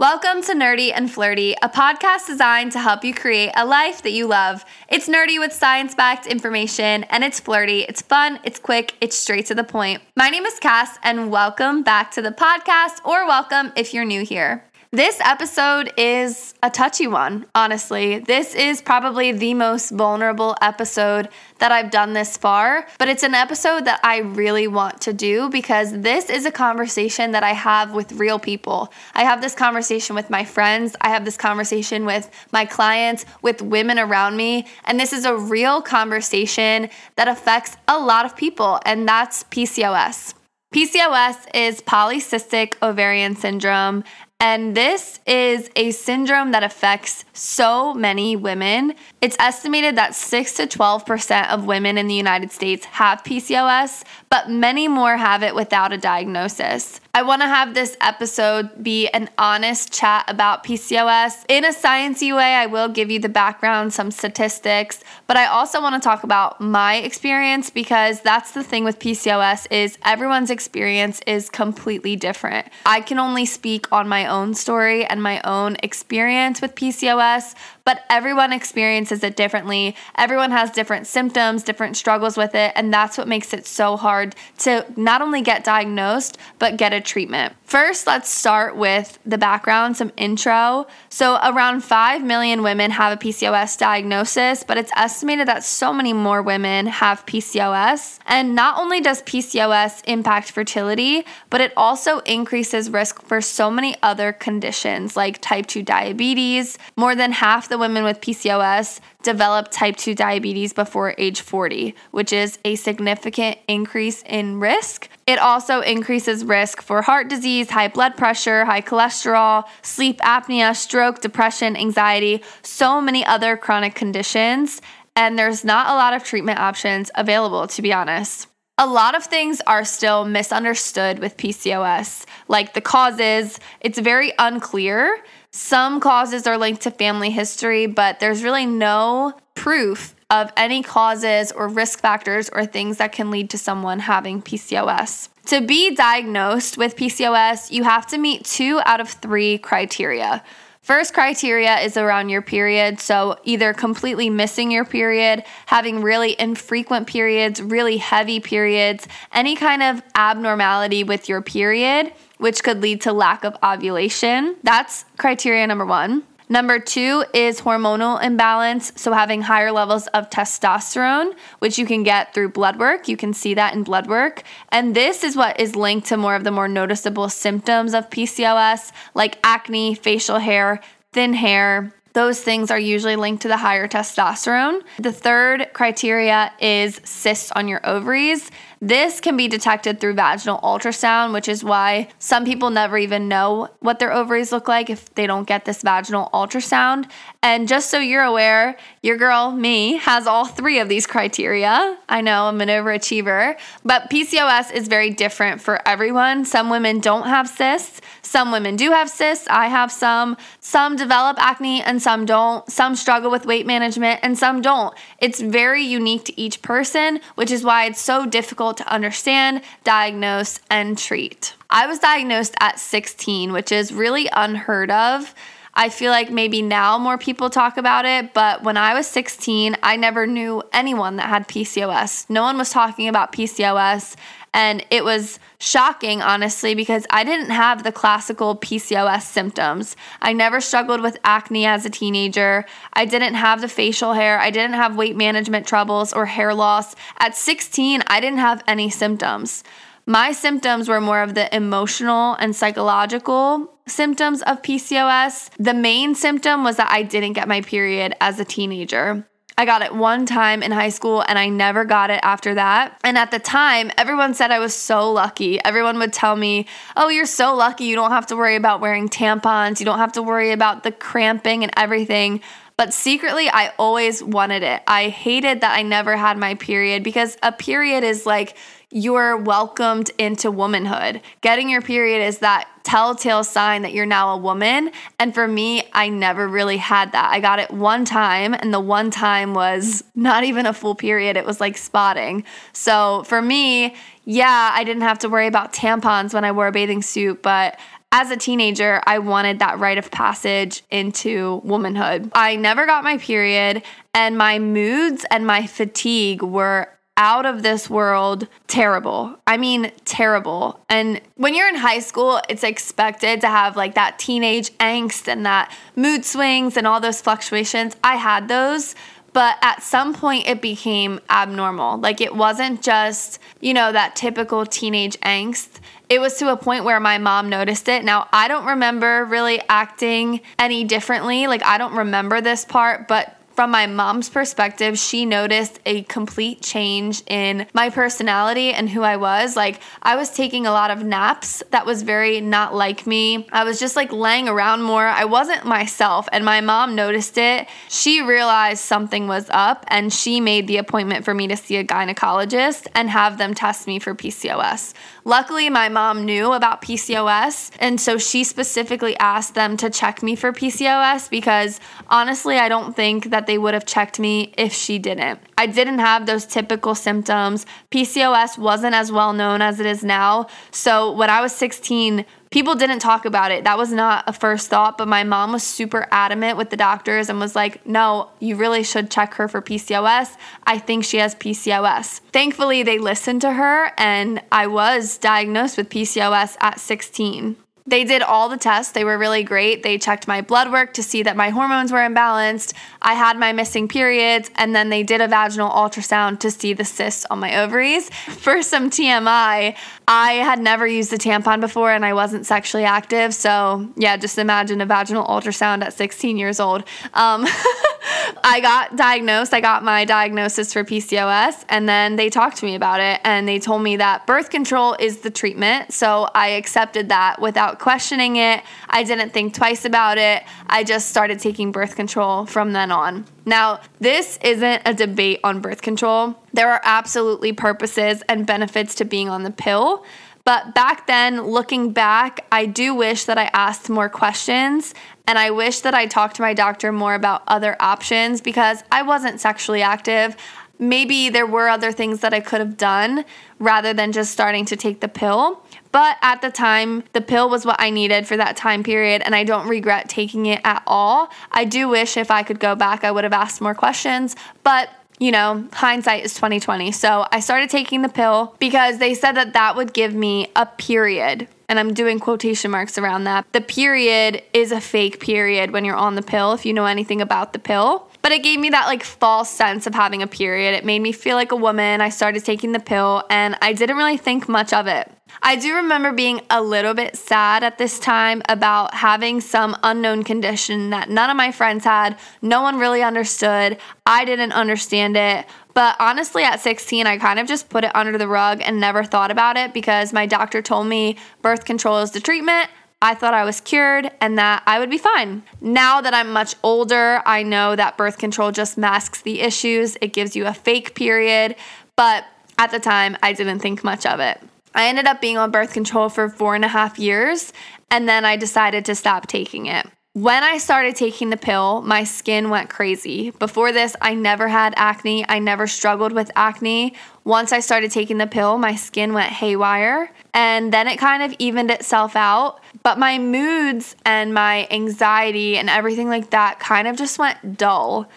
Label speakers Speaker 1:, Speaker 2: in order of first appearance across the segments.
Speaker 1: Welcome to Nerdy and Flirty, a podcast designed to help you create a life that you love. It's nerdy with science backed information, and it's flirty. It's fun, it's quick, it's straight to the point. My name is Cass, and welcome back to the podcast, or welcome if you're new here. This episode is a touchy one, honestly. This is probably the most vulnerable episode that I've done this far, but it's an episode that I really want to do because this is a conversation that I have with real people. I have this conversation with my friends, I have this conversation with my clients, with women around me, and this is a real conversation that affects a lot of people, and that's PCOS. PCOS is polycystic ovarian syndrome, and this is a syndrome that affects so many women. It's estimated that 6 to 12% of women in the United States have PCOS, but many more have it without a diagnosis. I want to have this episode be an honest chat about PCOS. In a sciencey way, I will give you the background, some statistics, but I also want to talk about my experience because that's the thing with PCOS is everyone's experience is completely different. I can only speak on my own story and my own experience with PCOS, but everyone experiences it differently. Everyone has different symptoms, different struggles with it, and that's what makes it so hard to not only get diagnosed, but get a treatment. First, let's start with the background, some intro. So, around 5 million women have a PCOS diagnosis, but it's estimated that so many more women have PCOS. And not only does PCOS impact fertility, but it also increases risk for so many other conditions like type 2 diabetes. More than half the women with PCOS develop type 2 diabetes before age 40, which is a significant increase in risk. It also increases risk for heart disease, high blood pressure, high cholesterol, sleep apnea, stroke, depression, anxiety, so many other chronic conditions. And there's not a lot of treatment options available, to be honest. A lot of things are still misunderstood with PCOS, like the causes. It's very unclear. Some causes are linked to family history, but there's really no proof of any causes or risk factors or things that can lead to someone having PCOS. To be diagnosed with PCOS, you have to meet two out of three criteria. First criteria is around your period. So, either completely missing your period, having really infrequent periods, really heavy periods, any kind of abnormality with your period, which could lead to lack of ovulation. That's criteria number one. Number two is hormonal imbalance. So, having higher levels of testosterone, which you can get through blood work. You can see that in blood work. And this is what is linked to more of the more noticeable symptoms of PCOS, like acne, facial hair, thin hair, those things are usually linked to the higher testosterone. The third criteria is cysts on your ovaries. This can be detected through vaginal ultrasound, which is why some people never even know what their ovaries look like if they don't get this vaginal ultrasound. And just so you're aware, your girl, me, has all three of these criteria. I know I'm an overachiever, but PCOS is very different for everyone. Some women don't have cysts, some women do have cysts. I have some. Some develop acne and some don't. Some struggle with weight management and some don't. It's very unique to each person, which is why it's so difficult to understand, diagnose, and treat. I was diagnosed at 16, which is really unheard of. I feel like maybe now more people talk about it, but when I was 16, I never knew anyone that had PCOS. No one was talking about PCOS. And it was shocking, honestly, because I didn't have the classical PCOS symptoms. I never struggled with acne as a teenager. I didn't have the facial hair. I didn't have weight management troubles or hair loss. At 16, I didn't have any symptoms. My symptoms were more of the emotional and psychological symptoms of PCOS. The main symptom was that I didn't get my period as a teenager. I got it one time in high school and I never got it after that. And at the time, everyone said I was so lucky. Everyone would tell me, Oh, you're so lucky. You don't have to worry about wearing tampons. You don't have to worry about the cramping and everything. But secretly, I always wanted it. I hated that I never had my period because a period is like you're welcomed into womanhood. Getting your period is that telltale sign that you're now a woman. And for me, I never really had that. I got it one time, and the one time was not even a full period, it was like spotting. So for me, yeah, I didn't have to worry about tampons when I wore a bathing suit, but as a teenager, I wanted that rite of passage into womanhood. I never got my period, and my moods and my fatigue were out of this world terrible. I mean, terrible. And when you're in high school, it's expected to have like that teenage angst and that mood swings and all those fluctuations. I had those. But at some point, it became abnormal. Like, it wasn't just, you know, that typical teenage angst it was to a point where my mom noticed it. Now, I don't remember really acting any differently. Like, I don't remember this part, but from my mom's perspective, she noticed a complete change in my personality and who I was. Like, I was taking a lot of naps that was very not like me. I was just like laying around more. I wasn't myself, and my mom noticed it. She realized something was up, and she made the appointment for me to see a gynecologist and have them test me for PCOS. Luckily, my mom knew about PCOS, and so she specifically asked them to check me for PCOS because honestly, I don't think that they would have checked me if she didn't. I didn't have those typical symptoms. PCOS wasn't as well known as it is now. So when I was 16, people didn't talk about it. That was not a first thought, but my mom was super adamant with the doctors and was like, no, you really should check her for PCOS. I think she has PCOS. Thankfully, they listened to her, and I was diagnosed with PCOS at 16. They did all the tests. They were really great. They checked my blood work to see that my hormones were imbalanced. I had my missing periods, and then they did a vaginal ultrasound to see the cysts on my ovaries. For some TMI, I had never used a tampon before and I wasn't sexually active. So, yeah, just imagine a vaginal ultrasound at 16 years old. Um, I got diagnosed. I got my diagnosis for PCOS, and then they talked to me about it and they told me that birth control is the treatment. So I accepted that without questioning it. I didn't think twice about it. I just started taking birth control from then on. Now, this isn't a debate on birth control. There are absolutely purposes and benefits to being on the pill. But back then, looking back, I do wish that I asked more questions and I wish that I talked to my doctor more about other options because I wasn't sexually active. Maybe there were other things that I could have done rather than just starting to take the pill. But at the time, the pill was what I needed for that time period, and I don't regret taking it at all. I do wish if I could go back, I would have asked more questions, but you know, hindsight is 2020. So I started taking the pill because they said that that would give me a period. And I'm doing quotation marks around that. The period is a fake period when you're on the pill, if you know anything about the pill. But it gave me that like false sense of having a period. It made me feel like a woman. I started taking the pill and I didn't really think much of it. I do remember being a little bit sad at this time about having some unknown condition that none of my friends had. No one really understood. I didn't understand it. But honestly, at 16, I kind of just put it under the rug and never thought about it because my doctor told me birth control is the treatment. I thought I was cured and that I would be fine. Now that I'm much older, I know that birth control just masks the issues. It gives you a fake period. But at the time, I didn't think much of it. I ended up being on birth control for four and a half years, and then I decided to stop taking it. When I started taking the pill, my skin went crazy. Before this, I never had acne. I never struggled with acne. Once I started taking the pill, my skin went haywire, and then it kind of evened itself out. But my moods and my anxiety and everything like that kind of just went dull.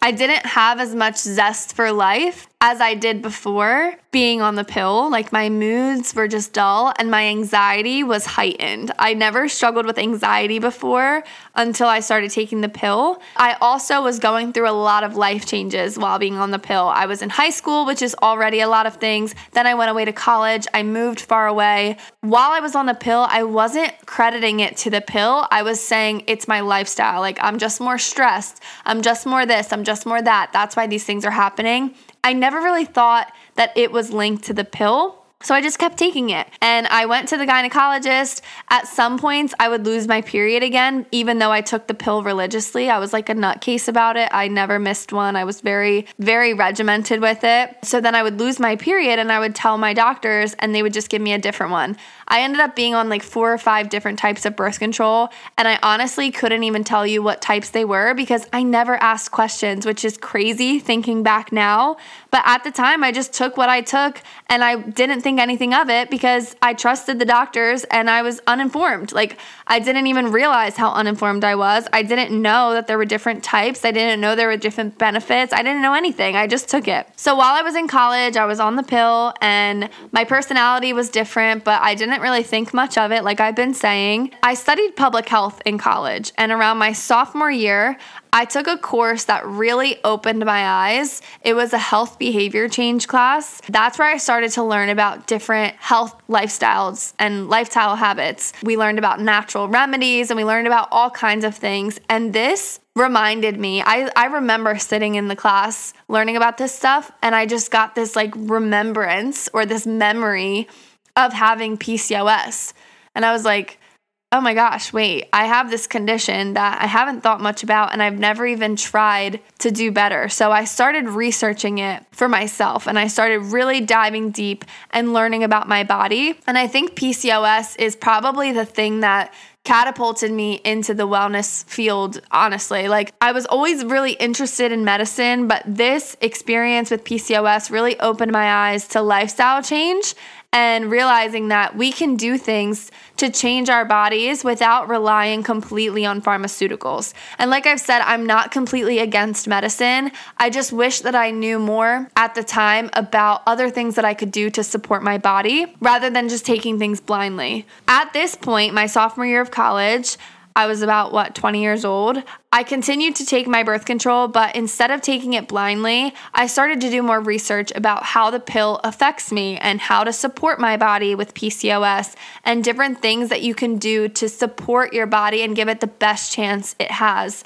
Speaker 1: I didn't have as much zest for life as I did before being on the pill. Like my moods were just dull and my anxiety was heightened. I never struggled with anxiety before until I started taking the pill. I also was going through a lot of life changes while being on the pill. I was in high school, which is already a lot of things. Then I went away to college. I moved far away. While I was on the pill, I wasn't crediting it to the pill. I was saying it's my lifestyle. Like I'm just more stressed. I'm just more this. I'm just more that. That's why these things are happening. I never really thought that it was linked to the pill. So I just kept taking it. And I went to the gynecologist. At some points, I would lose my period again, even though I took the pill religiously. I was like a nutcase about it. I never missed one. I was very, very regimented with it. So then I would lose my period and I would tell my doctors, and they would just give me a different one. I ended up being on like four or five different types of birth control, and I honestly couldn't even tell you what types they were because I never asked questions, which is crazy thinking back now. But at the time, I just took what I took and I didn't think think anything of it because I trusted the doctors and I was uninformed. Like, I didn't even realize how uninformed I was. I didn't know that there were different types. I didn't know there were different benefits. I didn't know anything. I just took it. So while I was in college, I was on the pill and my personality was different, but I didn't really think much of it, like I've been saying. I studied public health in college, and around my sophomore year, I took a course that really opened my eyes. It was a health behavior change class. That's where I started to learn about different health lifestyles and lifestyle habits. We learned about natural remedies and we learned about all kinds of things. And this reminded me. I, I remember sitting in the class learning about this stuff, and I just got this like remembrance or this memory of having PCOS. And I was like, oh my gosh, wait, I have this condition that I haven't thought much about and I've never even tried to do better. So I started researching it for myself and I started really diving deep and learning about my body. And I think PCOS is probably the thing that catapulted me into the wellness field, honestly. Like, I was always really interested in medicine, but this experience with PCOS really opened my eyes to lifestyle change and realizing that we can do things to change our bodies without relying completely on pharmaceuticals. And like I've said, I'm not completely against medicine. I just wish that I knew more at the time about other things that I could do to support my body rather than just taking things blindly. At this point, my sophomore year of college, I was about what, 20 years old. I continued to take my birth control, but instead of taking it blindly, I started to do more research about how the pill affects me and how to support my body with PCOS and different things that you can do to support your body and give it the best chance it has.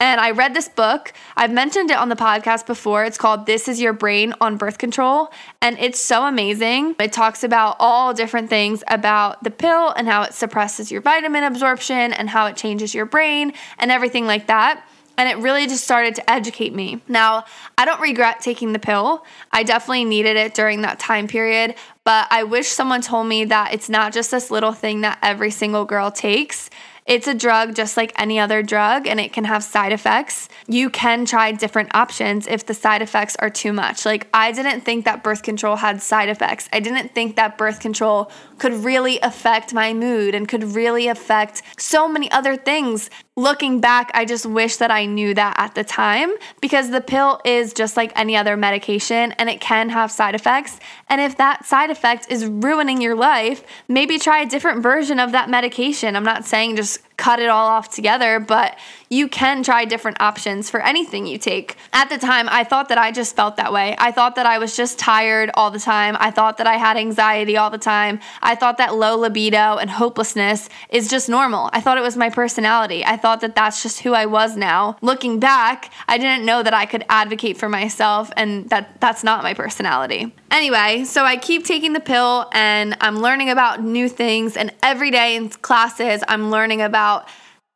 Speaker 1: And I read this book. I've mentioned it on the podcast before. It's called This Is Your Brain on Birth Control. And it's so amazing. It talks about all different things about the pill and how it suppresses your vitamin absorption and how it changes your brain and everything like that. And it really just started to educate me. Now, I don't regret taking the pill. I definitely needed it during that time period, but I wish someone told me that it's not just this little thing that every single girl takes it's a drug just like any other drug and it can have side effects. You can try different options if the side effects are too much. Like, I didn't think that birth control had side effects. I didn't think that birth control could really affect my mood and could really affect so many other things. Looking back, I just wish that I knew that at the time because the pill is just like any other medication and it can have side effects. And if that side effect is ruining your life, maybe try a different version of that medication. I'm not saying just cut it all off together, but you can try different options for anything you take. At the time, I thought that I just felt that way. I thought that I was just tired all the time. I thought that I had anxiety all the time. I thought that low libido and hopelessness is just normal. I thought it was my personality. I thought that that's just who I was now. Looking back, I didn't know that I could advocate for myself and that that's not my personality. Anyway, so I keep taking the pill and I'm learning about new things and every day in classes I'm learning about about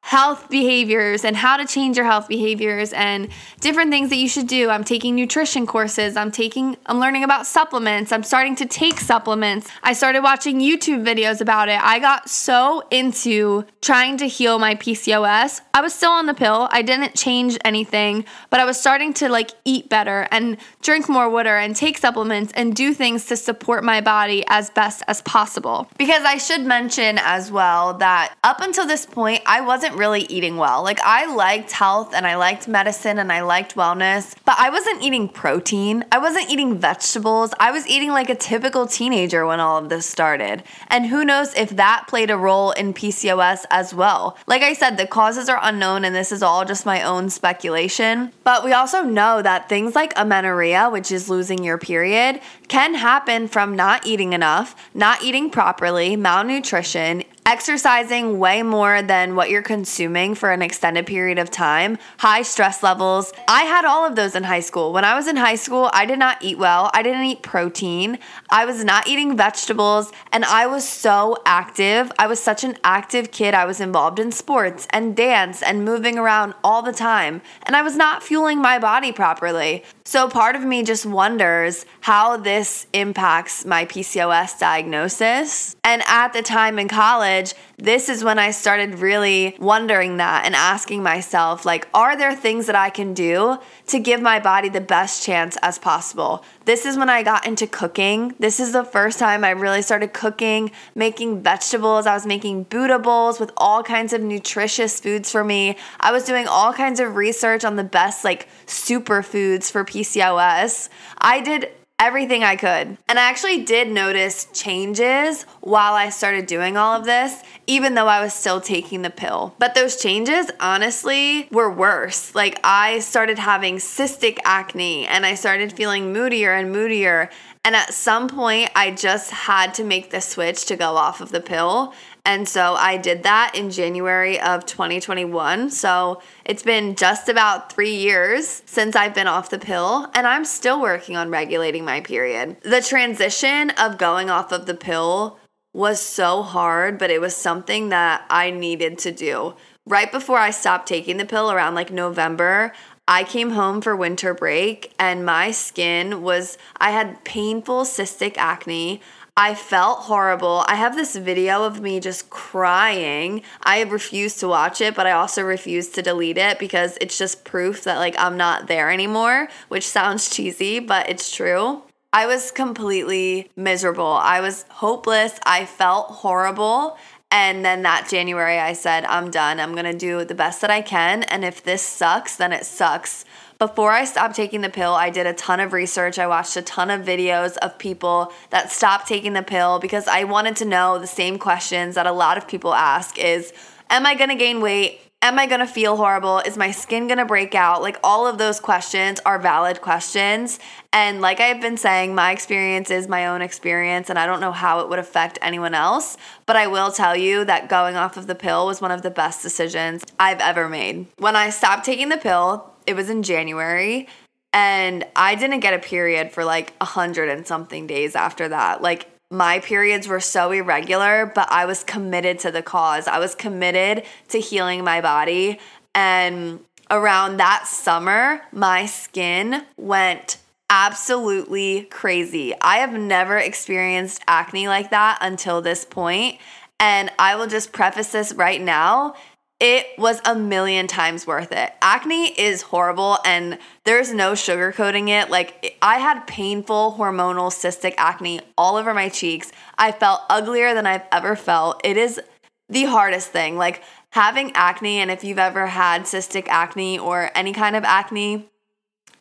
Speaker 1: health behaviors and how to change your health behaviors and different things that you should do. I'm taking nutrition courses. I'm taking I'm learning about supplements. I'm starting to take supplements. I started watching YouTube videos about it. I got so into trying to heal my PCOS. I was still on the pill. I didn't change anything, but I was starting to like eat better and drink more water and take supplements and do things to support my body as best as possible. Because I should mention as well that up until this point I wasn't wasn't really eating well. Like I liked health and I liked medicine and I liked wellness, but I wasn't eating protein. I wasn't eating vegetables. I was eating like a typical teenager when all of this started. And who knows if that played a role in PCOS as well. Like I said, the causes are unknown and this is all just my own speculation. But we also know that things like amenorrhea, which is losing your period, can happen from not eating enough, not eating properly, malnutrition, exercising way more than what you're consuming for an extended period of time, high stress levels. I had all of those in high school. When I was in high school, I did not eat well. I didn't eat protein. I was not eating vegetables, and I was so active. I was such an active kid. I was involved in sports and dance and moving around all the time, and I was not fueling my body properly. So part of me just wonders how this impacts my PCOS diagnosis. And at the time in college, this is when I started really wondering that and asking myself, like, are there things that I can do to give my body the best chance as possible? This is when I got into cooking. This is the first time I really started cooking, making vegetables. I was making Buddha bowls with all kinds of nutritious foods for me. I was doing all kinds of research on the best, like, superfoods for PCOS. I did everything I could. And I actually did notice changes while I started doing all of this, even though I was still taking the pill. But those changes, honestly, were worse. Like, I started having cystic acne and I started feeling moodier and moodier. And at some point, I just had to make the switch to go off of the pill. And so I did that in January of 2021. So it's been just about three years since I've been off the pill, and I'm still working on regulating my period. The transition of going off of the pill was so hard, but it was something that I needed to do. Right before I stopped taking the pill around like November, I came home for winter break and my skin was, I had painful cystic acne. I felt horrible. I have this video of me just crying. I refuse to watch it, but I also refuse to delete it because it's just proof that like I'm not there anymore, which sounds cheesy, but it's true. I was completely miserable. I was hopeless. I felt horrible. And then that January, I said, I'm done. I'm going to do the best that I can. And if this sucks, then it sucks. Before I stopped taking the pill, I did a ton of research. I watched a ton of videos of people that stopped taking the pill because I wanted to know the same questions that a lot of people ask is, am I going to gain weight? Am I gonna feel horrible? Is my skin gonna break out? Like, all of those questions are valid questions. And, like I've been saying, my experience is my own experience, and I don't know how it would affect anyone else. But I will tell you that going off of the pill was one of the best decisions I've ever made. When I stopped taking the pill, it was in January, and I didn't get a period for like a hundred and something days after that. Like, my periods were so irregular, but I was committed to the cause. I was committed to healing my body. And around that summer, my skin went absolutely crazy. I have never experienced acne like that until this point. And I will just preface this right now it was a million times worth it. Acne is horrible and there's no sugarcoating it. Like, I had painful hormonal cystic acne all over my cheeks. I felt uglier than I've ever felt. It is the hardest thing. Like, having acne, and if you've ever had cystic acne or any kind of acne,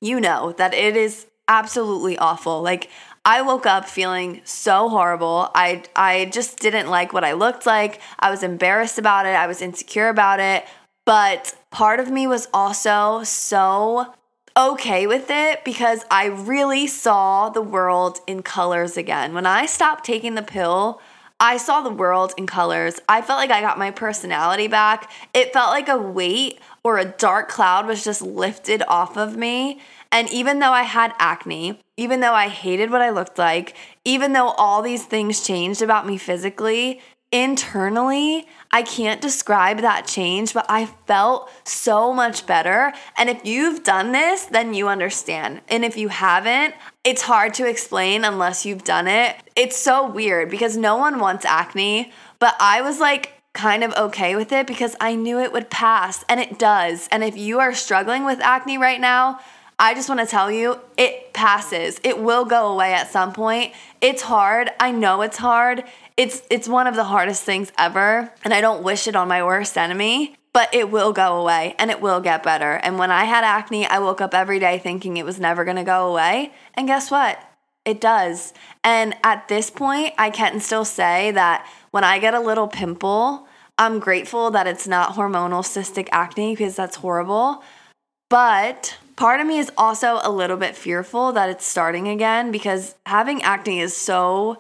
Speaker 1: you know that it is absolutely awful. Like, I woke up feeling so horrible. I I just didn't like what I looked like. I was embarrassed about it. I was insecure about it. But part of me was also so okay with it because I really saw the world in colors again. When I stopped taking the pill, I saw the world in colors. I felt like I got my personality back. It felt like a weight or a dark cloud was just lifted off of me. And even though I had acne, even though I hated what I looked like, even though all these things changed about me physically, internally, I can't describe that change, but I felt so much better. And if you've done this, then you understand. And if you haven't, it's hard to explain unless you've done it. It's so weird because no one wants acne, but I was like, kind of okay with it because I knew it would pass and it does. And if you are struggling with acne right now, I just want to tell you, it passes. It will go away at some point. It's hard. I know it's hard. It's it's one of the hardest things ever, and I don't wish it on my worst enemy, but it will go away and it will get better. And when I had acne, I woke up every day thinking it was never going to go away, and guess what? It does. And at this point, I can still say that when I get a little pimple, I'm grateful that it's not hormonal cystic acne because that's horrible. But part of me is also a little bit fearful that it's starting again because having acne is so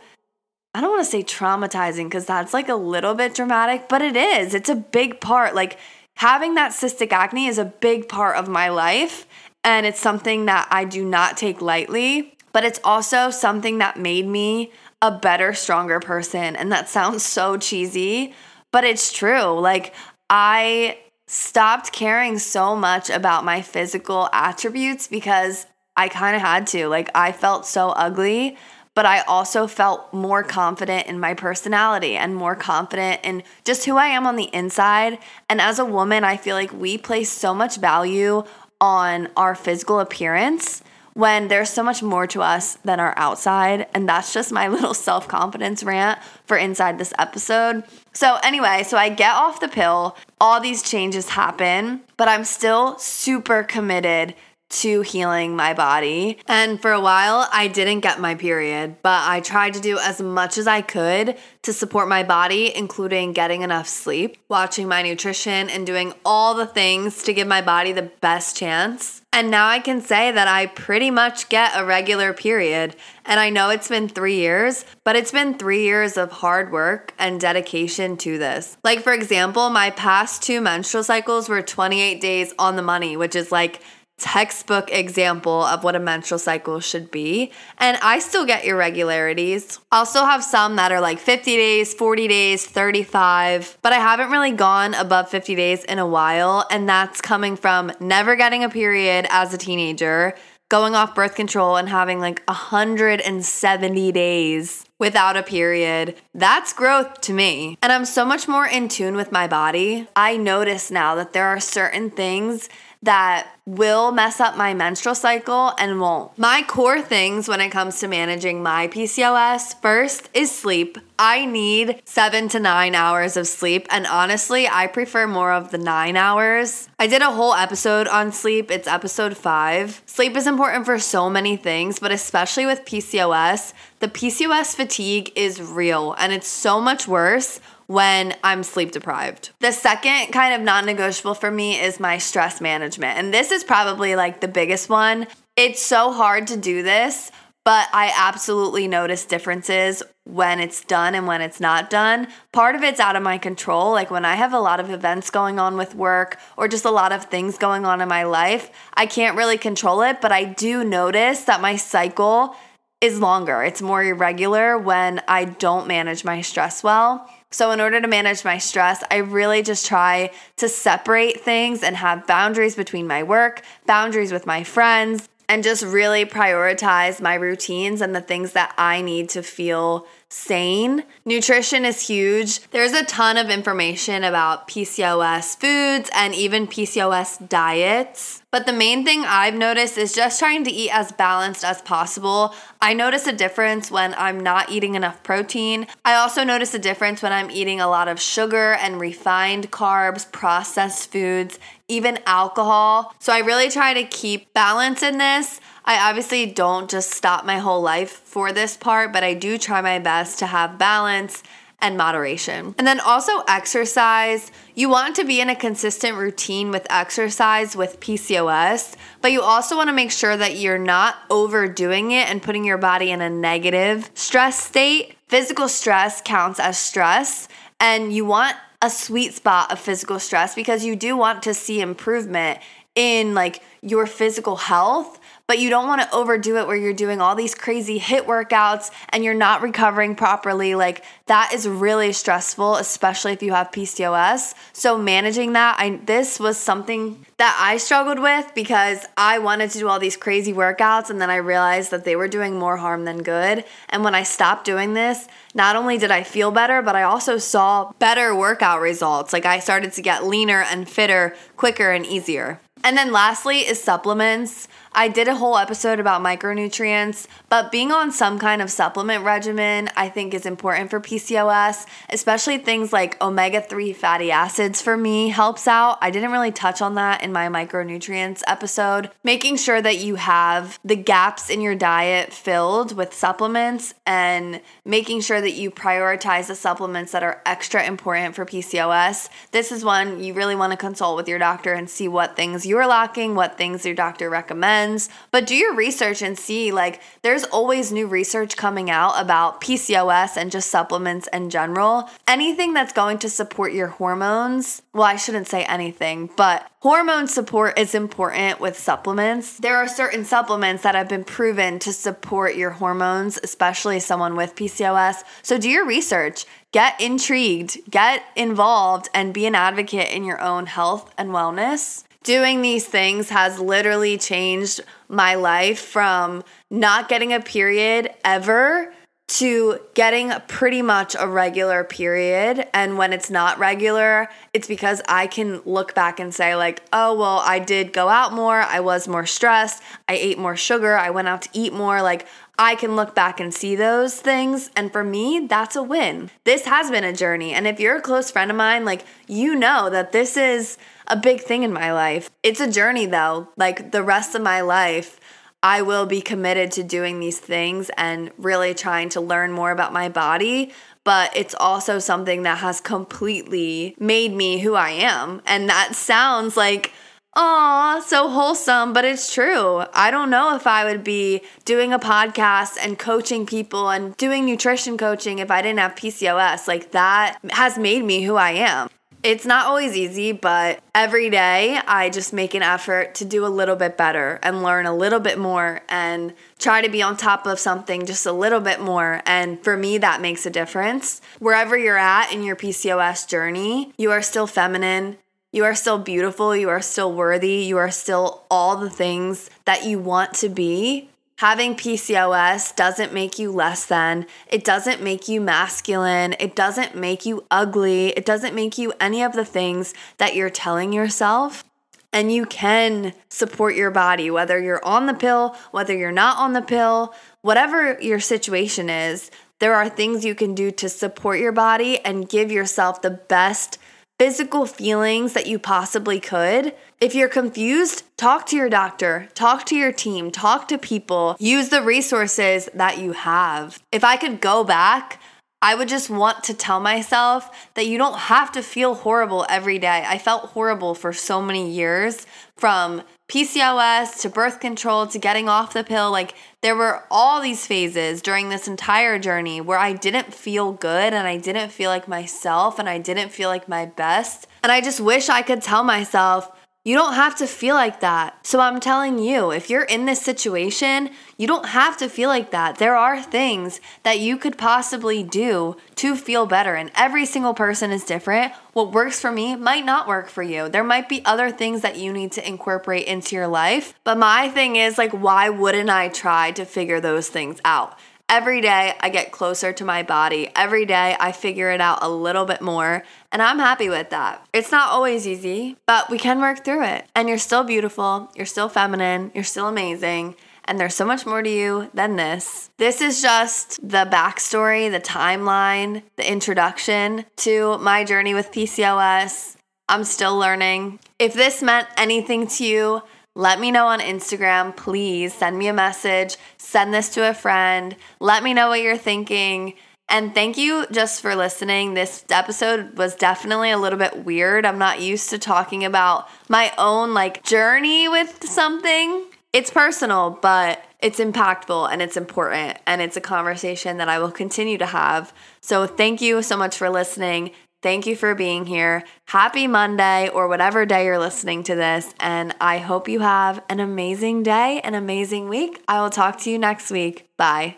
Speaker 1: I don't want to say traumatizing because that's like a little bit dramatic, but it is. It's a big part. Like having that cystic acne is a big part of my life and it's something that I do not take lightly, but it's also something that made me a better, stronger person. And that sounds so cheesy, but it's true. Like I stopped caring so much about my physical attributes because I kind of had to. Like, I felt so ugly, but I also felt more confident in my personality and more confident in just who I am on the inside. And as a woman, I feel like we place so much value on our physical appearance when there's so much more to us than our outside. And that's just my little self confidence rant for inside this episode. So, anyway, so I get off the pill, all these changes happen, but I'm still super committed to healing my body. And for a while, I didn't get my period, but I tried to do as much as I could to support my body, including getting enough sleep, watching my nutrition, and doing all the things to give my body the best chance. And now I can say that I pretty much get a regular period. And I know it's been three years, but it's been three years of hard work and dedication to this. Like, for example, my past two menstrual cycles were 28 days on the money, which is like textbook example of what a menstrual cycle should be. And I still get irregularities. I'll still have some that are like 50 days, 40 days, 35, but I haven't really gone above 50 days in a while. And that's coming from never getting a period as a teenager, going off birth control, and having like 170 days without a period. That's growth to me. And I'm so much more in tune with my body. I notice now that there are certain things that will mess up my menstrual cycle and won't. My core things when it comes to managing my PCOS first is sleep. I need seven to nine hours of sleep, and honestly, I prefer more of the nine hours. I did a whole episode on sleep, it's episode five. Sleep is important for so many things, but especially with PCOS, the PCOS fatigue is real and it's so much worse when I'm sleep deprived. The second kind of non negotiable for me is my stress management. And this is probably like the biggest one. It's so hard to do this, but I absolutely notice differences when it's done and when it's not done. Part of it's out of my control. Like when I have a lot of events going on with work or just a lot of things going on in my life, I can't really control it, but I do notice that my cycle is longer. It's more irregular when I don't manage my stress well. So, in order to manage my stress, I really just try to separate things and have boundaries between my work, boundaries with my friends, and just really prioritize my routines and the things that I need to feel sane. Nutrition is huge. There's a ton of information about PCOS foods and even PCOS diets. But the main thing I've noticed is just trying to eat as balanced as possible. I notice a difference when I'm not eating enough protein. I also notice a difference when I'm eating a lot of sugar and refined carbs, processed foods, even alcohol. So I really try to keep balance in this. I obviously don't just stop my whole life for this part, but I do try my best to have balance and moderation. And then also exercise. You want to be in a consistent routine with exercise with PCOS, but you also want to make sure that you're not overdoing it and putting your body in a negative stress state. Physical stress counts as stress, and you want a sweet spot of physical stress because you do want to see improvement in like your physical health but you don't want to overdo it where you're doing all these crazy HIIT workouts and you're not recovering properly. Like that is really stressful, especially if you have PCOS. So managing that, I this was something that I struggled with because I wanted to do all these crazy workouts and then I realized that they were doing more harm than good. And when I stopped doing this, not only did I feel better, but I also saw better workout results. Like I started to get leaner and fitter quicker and easier. And then lastly is supplements. I did a whole episode about micronutrients, but being on some kind of supplement regimen I think is important for PCOS, especially things like omega 3 fatty acids for me helps out. I didn't really touch on that in my micronutrients episode. Making sure that you have the gaps in your diet filled with supplements and making sure that you prioritize the supplements that are extra important for PCOS. This is one you really want to consult with your doctor and see what things you're lacking, what things your doctor recommends but do your research and see like there's always new research coming out about PCOS and just supplements in general. Anything that's going to support your hormones, well, I shouldn't say anything, but hormone support is important with supplements. There are certain supplements that have been proven to support your hormones, especially someone with PCOS. So do your research get intrigued, get involved, and be an advocate in your own health and wellness. Doing these things has literally changed my life from not getting a period ever to getting pretty much a regular period. And when it's not regular, it's because I can look back and say, like, oh, well, I did go out more. I was more stressed. I ate more sugar. I went out to eat more. Like, I can look back and see those things. And for me, that's a win. This has been a journey. And if you're a close friend of mine, like, you know that this is a big thing in my life. It's a journey, though. Like, the rest of my life, I will be committed to doing these things and really trying to learn more about my body. But it's also something that has completely made me who I am. And that sounds like, Aw, so wholesome, but it's true. I don't know if I would be doing a podcast and coaching people and doing nutrition coaching if I didn't have PCOS. Like, that has made me who I am. It's not always easy, but every day I just make an effort to do a little bit better and learn a little bit more and try to be on top of something just a little bit more. And for me, that makes a difference. Wherever you're at in your PCOS journey, you are still feminine. You are still beautiful. You are still worthy. You are still all the things that you want to be having PCOS doesn't make you less than. It doesn't make you masculine. It doesn't make you ugly. It doesn't make you any of the things that you're telling yourself. And you can support your body, whether you're on the pill, whether you're not on the pill, whatever your situation is. There are things you can do to support your body and give yourself the best physical feelings that you possibly could. If you're confused, talk to your doctor, talk to your team, talk to people, use the resources that you have. If I could go back, I would just want to tell myself that you don't have to feel horrible every day. I felt horrible for so many years from PCOS to birth control to getting off the pill. Like, there were all these phases during this entire journey where I didn't feel good and I didn't feel like myself and I didn't feel like my best. And I just wish I could tell myself, you don't have to feel like that. So I'm telling you, if you're in this situation, you don't have to feel like that. There are things that you could possibly do to feel better, and every single person is different. What works for me might not work for you. There might be other things that you need to incorporate into your life. But my thing is like, why wouldn't I try to figure those things out? Every day I get closer to my body. Every day I figure it out a little bit more, and I'm happy with that. It's not always easy, but we can work through it. And you're still beautiful, you're still feminine, you're still amazing. And there's so much more to you than this. This is just the backstory, the timeline, the introduction to my journey with PCOS. I'm still learning. If this meant anything to you, let me know on Instagram. Please send me a message, send this to a friend. Let me know what you're thinking. And thank you just for listening. This episode was definitely a little bit weird. I'm not used to talking about my own like journey with something. It's personal, but it's impactful and it's important and it's a conversation that I will continue to have. So thank you so much for listening. Thank you for being here. Happy Monday or whatever day you're listening to this. And I hope you have an amazing day, an amazing week. I will talk to you next week. Bye.